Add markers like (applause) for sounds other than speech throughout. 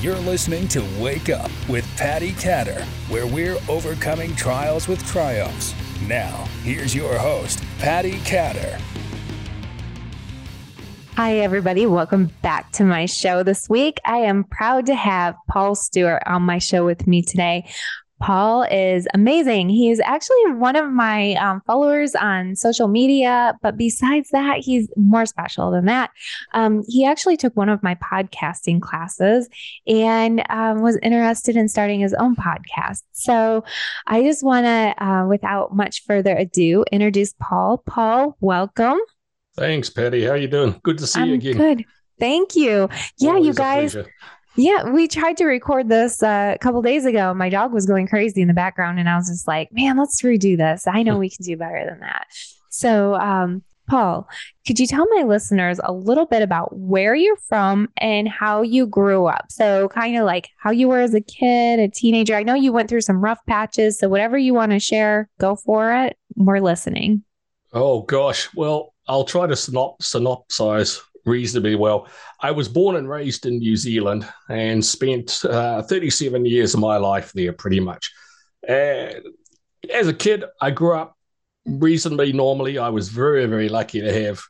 You're listening to Wake Up with Patty Catter, where we're overcoming trials with triumphs. Now, here's your host, Patty Catter. Hi, everybody. Welcome back to my show this week. I am proud to have Paul Stewart on my show with me today. Paul is amazing. He is actually one of my um, followers on social media, but besides that, he's more special than that. Um, he actually took one of my podcasting classes and um, was interested in starting his own podcast. So I just want to, uh, without much further ado, introduce Paul. Paul, welcome. Thanks, Patty. How you doing? Good to see I'm you again. Good. Thank you. Yeah, Always you guys. Yeah, we tried to record this uh, a couple days ago. My dog was going crazy in the background, and I was just like, "Man, let's redo this. I know we can do better than that." So, um, Paul, could you tell my listeners a little bit about where you're from and how you grew up? So, kind of like how you were as a kid, a teenager. I know you went through some rough patches, so whatever you want to share, go for it. We're listening. Oh gosh. Well, I'll try to synop- synopsize reasonably well. I was born and raised in New Zealand and spent uh, 37 years of my life there, pretty much. And as a kid, I grew up reasonably normally. I was very, very lucky to have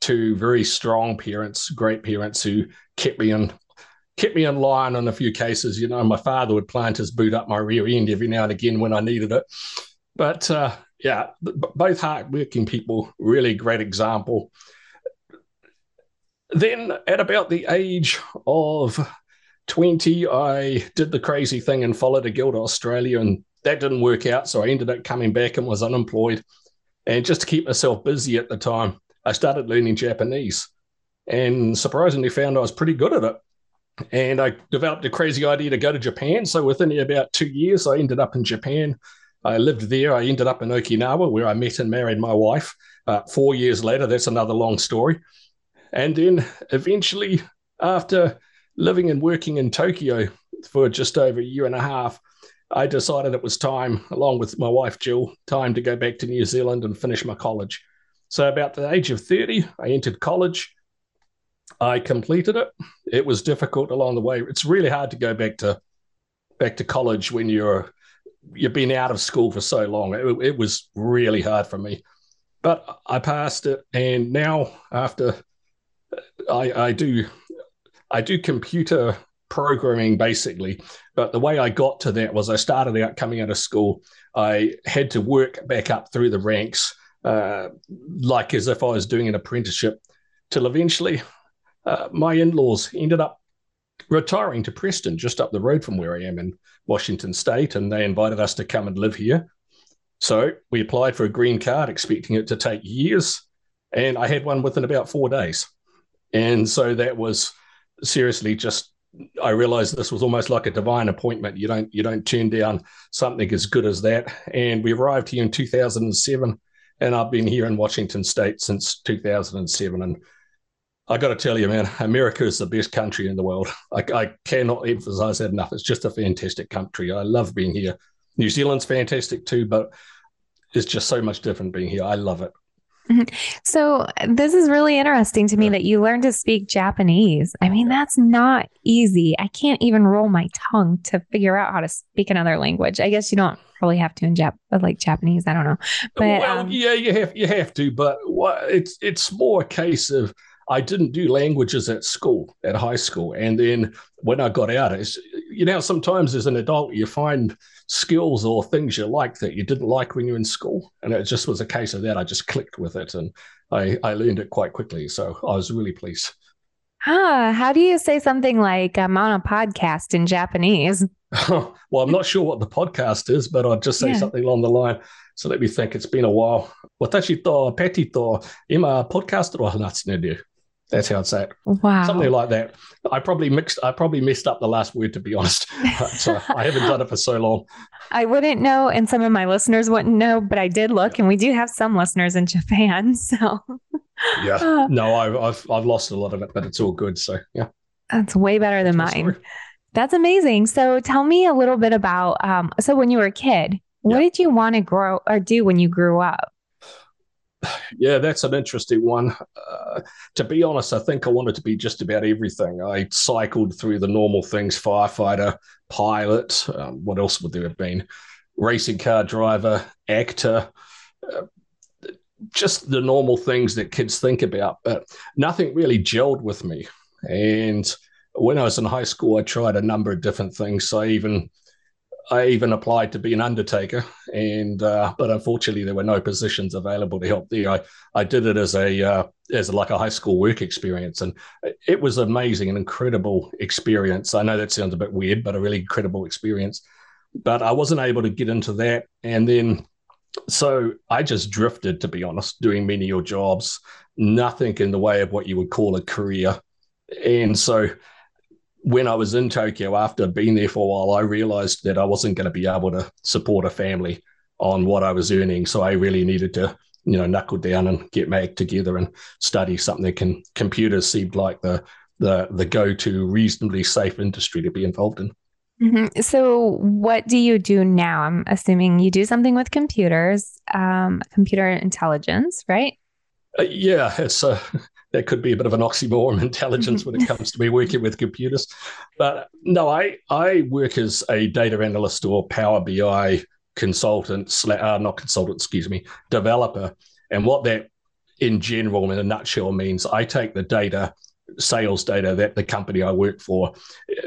two very strong parents, great parents who kept me in kept me in line in a few cases. You know, my father would plant his boot up my rear end every now and again when I needed it. But uh, yeah, both hardworking people, really great example. Then at about the age of 20, I did the crazy thing and followed a guild to Australia, and that didn't work out. So I ended up coming back and was unemployed. And just to keep myself busy at the time, I started learning Japanese and surprisingly found I was pretty good at it. And I developed a crazy idea to go to Japan. So within about two years, I ended up in Japan. I lived there. I ended up in Okinawa, where I met and married my wife. Uh, four years later, that's another long story. And then eventually, after living and working in Tokyo for just over a year and a half, I decided it was time, along with my wife Jill, time to go back to New Zealand and finish my college. So, about the age of 30, I entered college. I completed it. It was difficult along the way. It's really hard to go back to back to college when you're you've been out of school for so long. It, it was really hard for me, but I passed it, and now after I, I do I do computer programming basically, but the way I got to that was I started out coming out of school. I had to work back up through the ranks, uh, like as if I was doing an apprenticeship, till eventually uh, my in-laws ended up retiring to Preston, just up the road from where I am in Washington State, and they invited us to come and live here. So we applied for a green card, expecting it to take years, and I had one within about four days. And so that was seriously just I realized this was almost like a divine appointment. You don't you don't turn down something as good as that. And we arrived here in 2007, and I've been here in Washington State since 2007. And I got to tell you, man, America is the best country in the world. I, I cannot emphasize that enough. It's just a fantastic country. I love being here. New Zealand's fantastic too, but it's just so much different being here. I love it. So this is really interesting to me that you learned to speak Japanese. I mean, that's not easy. I can't even roll my tongue to figure out how to speak another language. I guess you don't probably have to in Jap like Japanese. I don't know. But well, um, yeah, you have you have to, but what, it's it's more a case of I didn't do languages at school, at high school, and then when I got out, it's you know sometimes as an adult you find skills or things you like that you didn't like when you were in school, and it just was a case of that. I just clicked with it, and I I learned it quite quickly, so I was really pleased. ah, how do you say something like I'm on a podcast in Japanese? (laughs) well, I'm not sure what the podcast is, but I'd just say Yeah. something along the line. So let me think. It's been a while. Watashi to peti to ima podcast ro hanatsu ne That's how I'd say it. Wow. Something like that. I probably mixed. I probably messed up the last word to be honest. (laughs) so I haven't done it for so long. I wouldn't know, and some of my listeners wouldn't know, but I did look, and we do have some listeners in Japan. (laughs) So Yeah. Ah, (laughs) No, I've I've I've lost a lot of it, but it's all good. So yeah. that's way better than That's mine. That's amazing. So tell me a little bit about um so when you were a kid, what Yeah. did you want to grow or do when you grew up? Yeah, that's an interesting one. Uh, to be honest, I think I wanted to be just about everything. I cycled through the normal things firefighter, pilot, um, what else would there have been? Racing car driver, actor, uh, just the normal things that kids think about, but nothing really gelled with me. And when I was in high school, I tried a number of different things. So I even I even applied to be an undertaker, and uh, but unfortunately there were no positions available to help there. I, I did it as a uh, as like a high school work experience, and it was amazing, an incredible experience. I know that sounds a bit weird, but a really incredible experience. But I wasn't able to get into that, and then so I just drifted, to be honest, doing menial jobs, nothing in the way of what you would call a career, and so when I was in Tokyo, after been there for a while, I realized that I wasn't going to be able to support a family on what I was earning. So I really needed to, you know, knuckle down and get my act together and study something. And computers seemed like the the the go to reasonably safe industry to be involved in. Mm-hmm. So, what do you do now? I'm assuming you do something with computers, um, computer intelligence, right? Uh, yeah, it's a that could be a bit of an oxymoron (laughs) intelligence when it comes to me working with computers. But no, I I work as a data analyst or Power BI consultant, uh, not consultant, excuse me, developer. And what that in general, in a nutshell, means I take the data, sales data that the company I work for,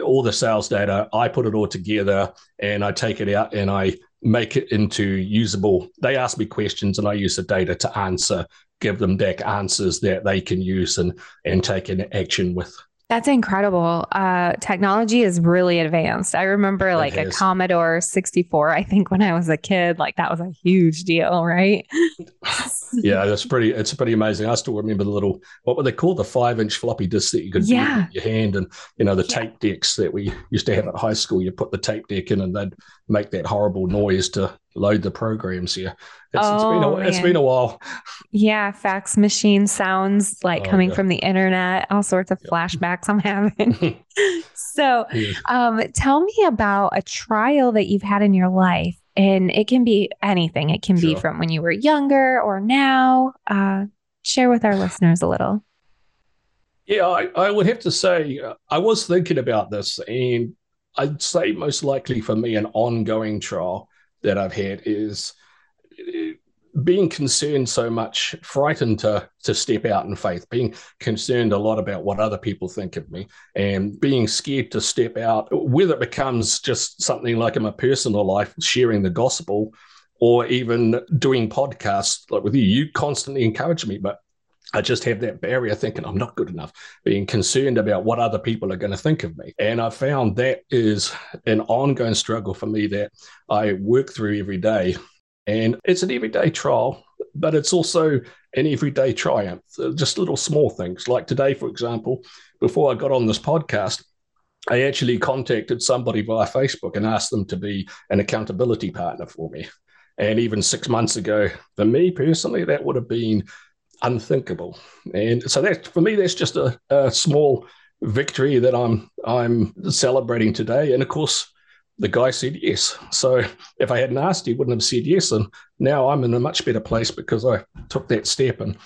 all the sales data, I put it all together and I take it out and I make it into usable. They ask me questions and I use the data to answer give them back answers that they can use and and take an action with. That's incredible. Uh, technology is really advanced. I remember it like a Commodore 64, I think when I was a kid, like that was a huge deal, right? (laughs) yeah, that's pretty, it's pretty amazing. I still remember the little, what were they called? The five inch floppy disks that you could yeah. your hand and, you know, the yeah. tape decks that we used to have at high school. You put the tape deck in and they'd make that horrible noise to load the programs here. It's, oh, it's been a, it's been a while. Yeah, fax machine sounds like oh, coming yeah. from the internet, all sorts of flashbacks I'm having. (laughs) (laughs) so, yeah. um, tell me about a trial that you've had in your life. And it can be anything. It can sure. be from when you were younger or now. Uh, share with our listeners a little. Yeah, I, I would have to say uh, I was thinking about this, and I'd say most likely for me an ongoing trial that I've had is being concerned so much, frightened to to step out in faith, being concerned a lot about what other people think of me, and being scared to step out, whether it becomes just something like in my personal life, sharing the gospel, or even doing podcasts like with you. You constantly encourage me, but I just have that barrier thinking I'm not good enough, being concerned about what other people are going to think of me. And I found that is an ongoing struggle for me that I work through every day. And it's an everyday trial, but it's also an everyday triumph, uh, just little small things. Like today, for example, before I got on this podcast, I actually contacted somebody via Facebook and asked them to be an accountability partner for me. And even six months ago, for me personally, that would have been unthinkable. And so that for me, that's just a, a small victory that I'm I'm celebrating today. And of course, the guy said yes. So if I hadn't asked, he wouldn't have said yes. And now I'm in a much better place because I took that step. And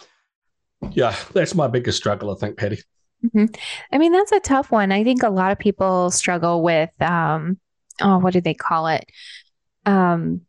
yeah, that's my biggest struggle, I think, Patty. Mm-hmm. I mean, that's a tough one. I think a lot of people struggle with, um, oh, what do they call it? Um,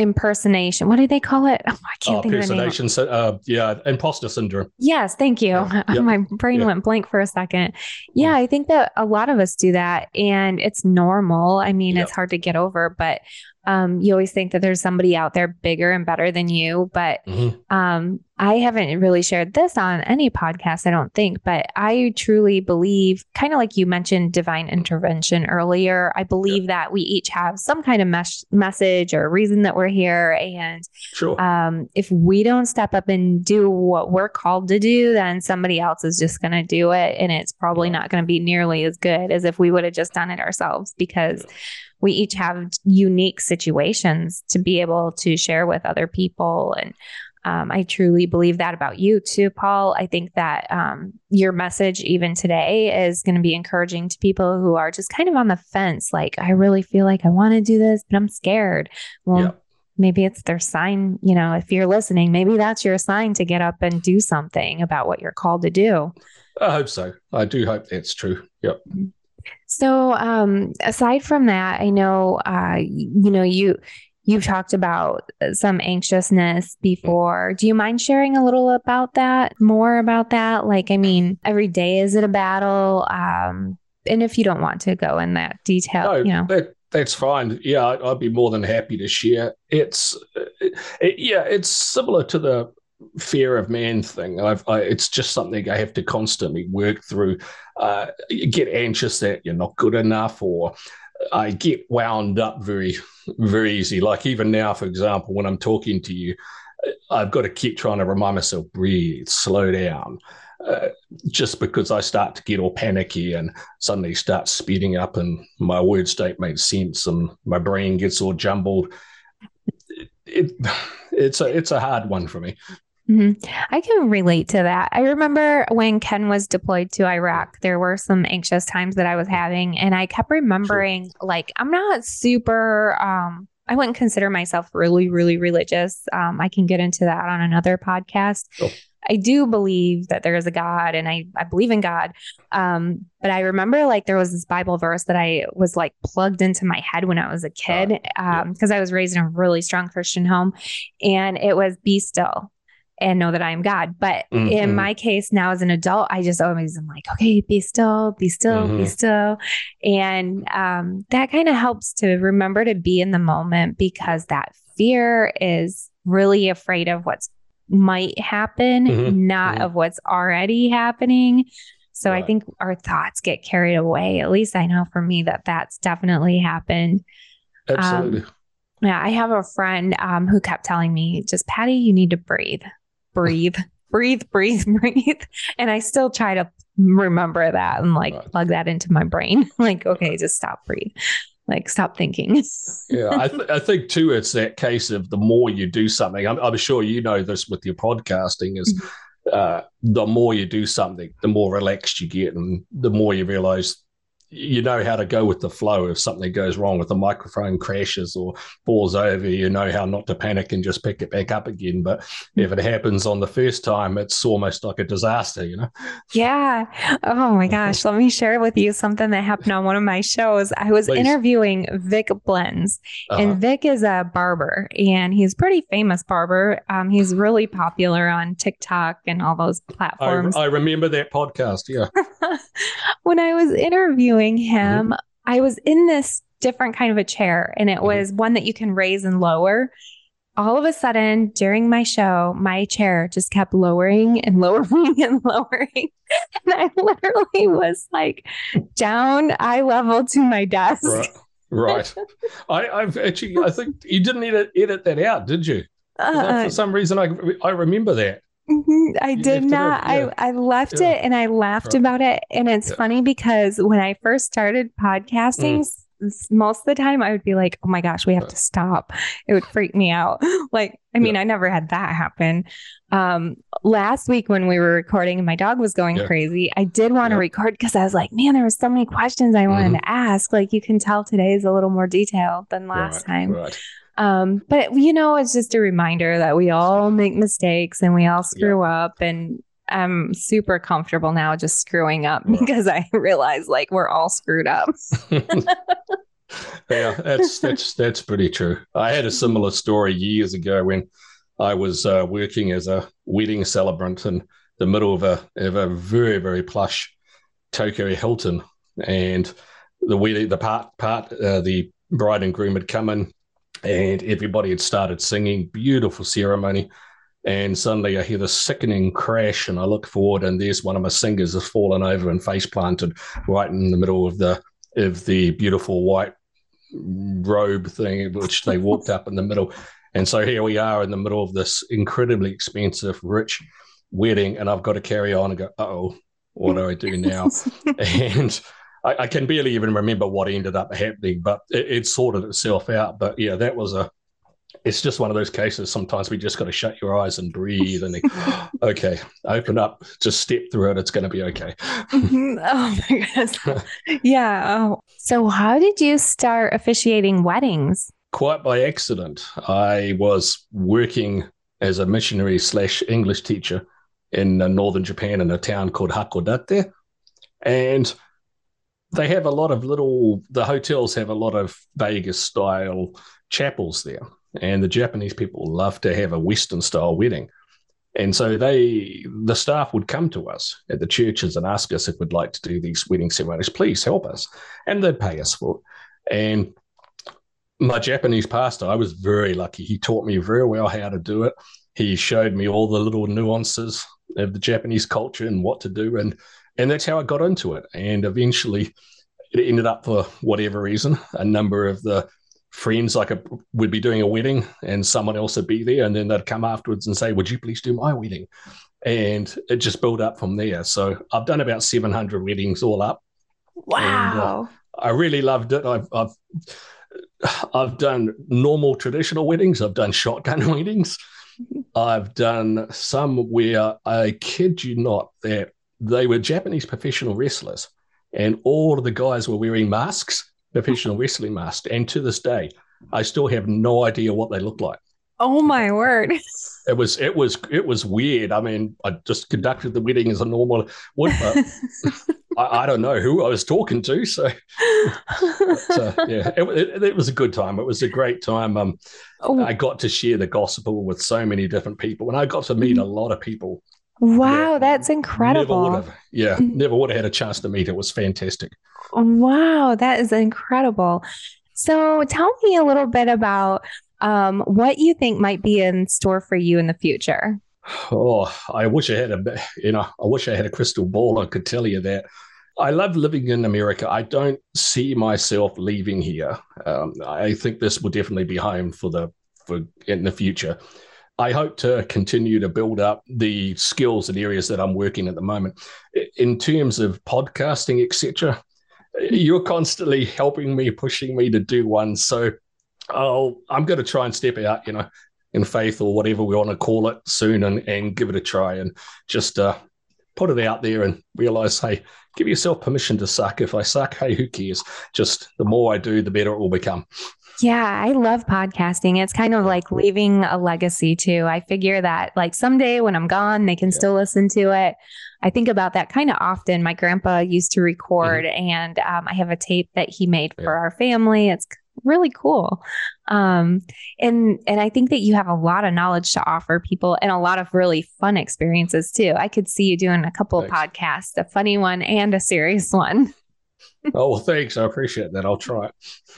impersonation. What do they call it? Oh, I can't oh, think of the name. Uh, yeah, imposter syndrome. Yes, thank you. Yeah. (laughs) Yep. My brain went blank for a second. Yeah, I think that a lot of us do that, and it's normal. I mean, yep. it's hard to get over, but um, you always think that there's somebody out there bigger and better than you. But mm-hmm. um, I haven't really shared this on any podcast, I don't think, but I truly believe, kind of like you mentioned divine intervention earlier, I believe yeah. that we each have some kind of mes- message or reason that we're here. And sure. um, if we don't step up and do what we're called to do, then somebody else is just going to do it. And it's probably yeah. not going to be nearly as good as if we would have just done it ourselves because. Yeah we each have unique situations to be able to share with other people. And um, I truly believe that about you too, Paul. I think that um, your message, even today, is going to be encouraging to people who are just kind of on the fence. Like, I really feel like I want to do this, but I'm scared. Well, yeah. maybe it's their sign, you know, if you're listening, maybe that's your sign to get up and do something about what you're called to do. I hope so. I do hope that's true. Yep. So, um, aside from that, I know, uh, you know, you you've talked about some anxiousness before. Do you mind sharing a little about that? More about that? Like, I mean, every day is it a battle? Um, and if you don't want to go in that detail, no, you know, that, that's fine. Yeah, I'd be more than happy to share. It's, it, yeah, it's similar to the fear of man thing. I've, I, it's just something I have to constantly work through. Uh, you get anxious that you're not good enough, or I get wound up very, very easy. Like even now, for example, when I'm talking to you, I've got to keep trying to remind myself, breathe, slow down. Uh, just because I start to get all panicky and suddenly start speeding up and my words don't make sense and my brain gets all jumbled. It, it, (sighs) it's a it's a hard one for me. Mm-hmm. I can relate to that. I remember when Ken was deployed to Iraq, there were some anxious times that I was having, and I kept remembering, sure. like, I'm not super, um, I wouldn't consider myself really, really religious. Um, I can get into that on another podcast. I do believe that there is a God and I, I believe in God. Um, but I remember like there was this Bible verse that I was like plugged into my head when I was a kid because um, yeah. I was raised in a really strong Christian home. And it was be still and know that I am God. But mm-hmm. in my case, now as an adult, I just always am like, okay, be still, be still, mm-hmm. be still. And um, that kind of helps to remember to be in the moment because that fear is really afraid of what's might happen, mm-hmm. not mm-hmm. of what's already happening. So right. I think our thoughts get carried away. At least I know for me that that's definitely happened. Absolutely. Um, yeah, I have a friend um, who kept telling me, just Patty, you need to breathe breathe, breathe, breathe, (laughs) breathe. And I still try to remember that and like right. plug that into my brain. (laughs) like, okay, just stop, breathe. Like, stop thinking. (laughs) yeah, I, th- I think too, it's that case of the more you do something. I'm, I'm sure you know this with your podcasting is mm-hmm. uh, the more you do something, the more relaxed you get, and the more you realize you know how to go with the flow if something goes wrong with the microphone crashes or falls over you know how not to panic and just pick it back up again. But if it happens on the first time it's almost like a disaster you know? Yeah. Oh my gosh. Let me share with you something that happened on one of my shows. I was Please. interviewing vic blends uh-huh. and vic is a barber and he's pretty famous barber. Um, he's really popular on tiktok and all those platforms. I, I remember that podcast yeah (laughs) (laughs) when i was interviewing him, mm-hmm. I was in this different kind of a chair, and it mm-hmm. was one that you can raise and lower. All of a sudden, during my show, my chair just kept lowering and (laughs) lowering and lowering. And I literally was like down eye level to my desk. Right. right. (laughs) I, I've actually, I think you didn't edit, edit that out, did you? Uh, for some reason, I, I remember that. Mm-hmm. I did not. Yeah. I, I left yeah. it and I laughed right. about it. And it's yeah. funny because when I first started podcasting, mm. most of the time I would be like, oh my gosh, we have to stop. It would freak me out. (laughs) Like, I mean, I never had that happen. Um, last week when we were recording and my dog was going crazy, I did want to record because I was like, man, there were so many questions I wanted mm-hmm. to ask. Like, you can tell today is a little more detailed than last right. time. Um, but you know, it's just a reminder that we all make mistakes and we all screw yeah. up and I'm super comfortable now just screwing up because I (laughs) realize like we're all screwed up. (laughs) (laughs) yeah, that's that's that's pretty true. I had a similar story years ago when I was uh, working as a wedding celebrant in the middle of a of a very very plush Tokyo Hilton, and the wedding the part part uh, the bride and groom had come in and everybody had started singing. Beautiful ceremony. And suddenly I hear the sickening crash, and I look forward, and there's one of my singers has fallen over and face planted right in the middle of the of the beautiful white robe thing, which they walked up in the middle. And so here we are in the middle of this incredibly expensive, rich wedding, and I've got to carry on and go, oh, what do I do now? (laughs) and I, I, can barely even remember what ended up happening, but it, it, sorted itself out. But yeah, that was a. It's just one of those cases. Sometimes we just got to shut your eyes and breathe, and think, (gasps) okay, open up, just step through it. It's going to be okay. Mm-hmm. (laughs) oh my goodness, yeah. Oh. So, how did you start officiating weddings? quite by accident. I was working as a missionary slash English teacher in uh, northern Japan in a town called Hakodate. And they have a lot of little, the hotels have a lot of Vegas style chapels there. And the Japanese people love to have a Western style wedding. And so they, the staff would come to us at the churches and ask us if we'd like to do these wedding ceremonies. Please help us, and they'd pay us for it. And my Japanese pastor, I was very lucky. He taught me very well how to do it. He showed me all the little nuances of the Japanese culture and what to do, and and that's how I got into it. And eventually, it ended up for whatever reason, a number of the friends like a, would be doing a wedding and someone else would be there. And then they'd come afterwards and say would you please do my wedding? And it just built up from there. So i've done about 700 weddings all up. Wow and, uh, i really loved it. I've, I've i've done normal traditional weddings. I've done shotgun (laughs) weddings. I've done some where i kid you not that they were japanese professional wrestlers and all of the guys were wearing masks professional (laughs) wrestling masks. And to this day, I still have no idea what they look like. Oh my word! It was it was it was weird. I mean, I just conducted the wedding as a normal would, but (laughs) I, I, don't know who I was talking to. So, so (laughs) yeah, it, it, it, was a good time. It was a great time. Um, oh. I got to share the gospel with so many different people, and I got to meet mm-hmm. a lot of people. Wow, that that's incredible. Never have, yeah, mm-hmm. never would have had a chance to meet. It was fantastic. Wow, that is incredible. So tell me a little bit about um, what you think might be in store for you in the future. Oh, I wish I had a, you know, I wish I had a crystal ball. I could tell you that. I love living in America. I don't see myself leaving here. Um, I think this will definitely be home for the for in the future. I hope to continue to build up the skills and areas that I'm working at the moment. In terms of podcasting, etc., you're constantly helping me, pushing me to do one. So I'll, I'm going to try and step out, you know, in faith or whatever we want to call it soon and, and give it a try and just uh, put it out there and realize, hey, give yourself permission to suck. If I suck, hey, who cares? Just the more I do, the better it will become. Yeah, I love podcasting. It's kind of like leaving a legacy too. I figure that like someday when I'm gone, they can yeah. still listen to it. I think about that kind of often. My grandpa used to record, mm-hmm. and um, I have a tape that he made yeah. for our family. It's really cool. Um, and and I think that you have a lot of knowledge to offer people and a lot of really fun experiences too. I could see you doing a couple Thanks. of podcasts, a funny one and a serious (laughs) one. Oh, well, thanks. I appreciate that. I'll try it.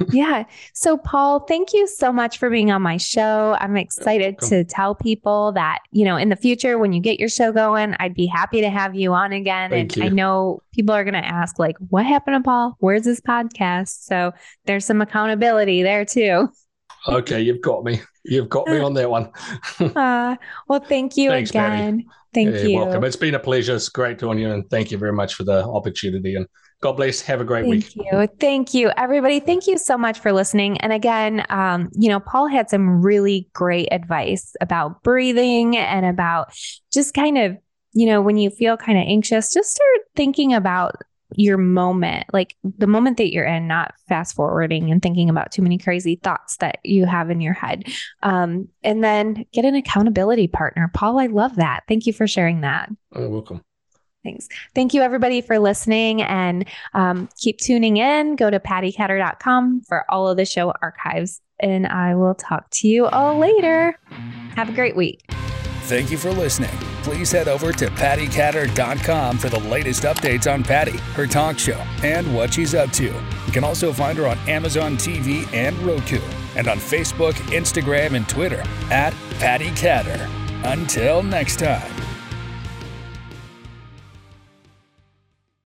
(laughs) yeah. So, Paul, thank you so much for being on my show. I'm excited to tell people that, you know, in the future, when you get your show going, I'd be happy to have you on again. Thank and you. I know people are going to ask, like, what happened to Paul? Where's his podcast? So, there's some accountability there, too. okay. You've got me. You've got me on that one. (laughs) (laughs) uh, well, thank you Thanks, again. Patty. Thank yeah, you. Welcome. It's been a pleasure. It's great to on you, and thank you very much for the opportunity. And God bless. Have a great thank week. Thank you. Thank you, everybody. Thank you so much for listening. And again, um, you know, Paul had some really great advice about breathing and about just kind of, you know, when you feel kind of anxious, just start thinking about your moment, like the moment that you're in, not fast forwarding and thinking about too many crazy thoughts that you have in your head. Um, and then get an accountability partner. Paul, I love that. Thank you for sharing that. You're welcome. Thanks. Thank you, everybody, for listening and um, keep tuning in. Go to pattycatter.com for all of the show archives. And I will talk to you all later. Have a great week. Thank you for listening. Please head over to pattycatter.com for the latest updates on Patty, her talk show, and what she's up to. You can also find her on Amazon TV and Roku, and on Facebook, Instagram, and Twitter at Patty Catter. Until next time.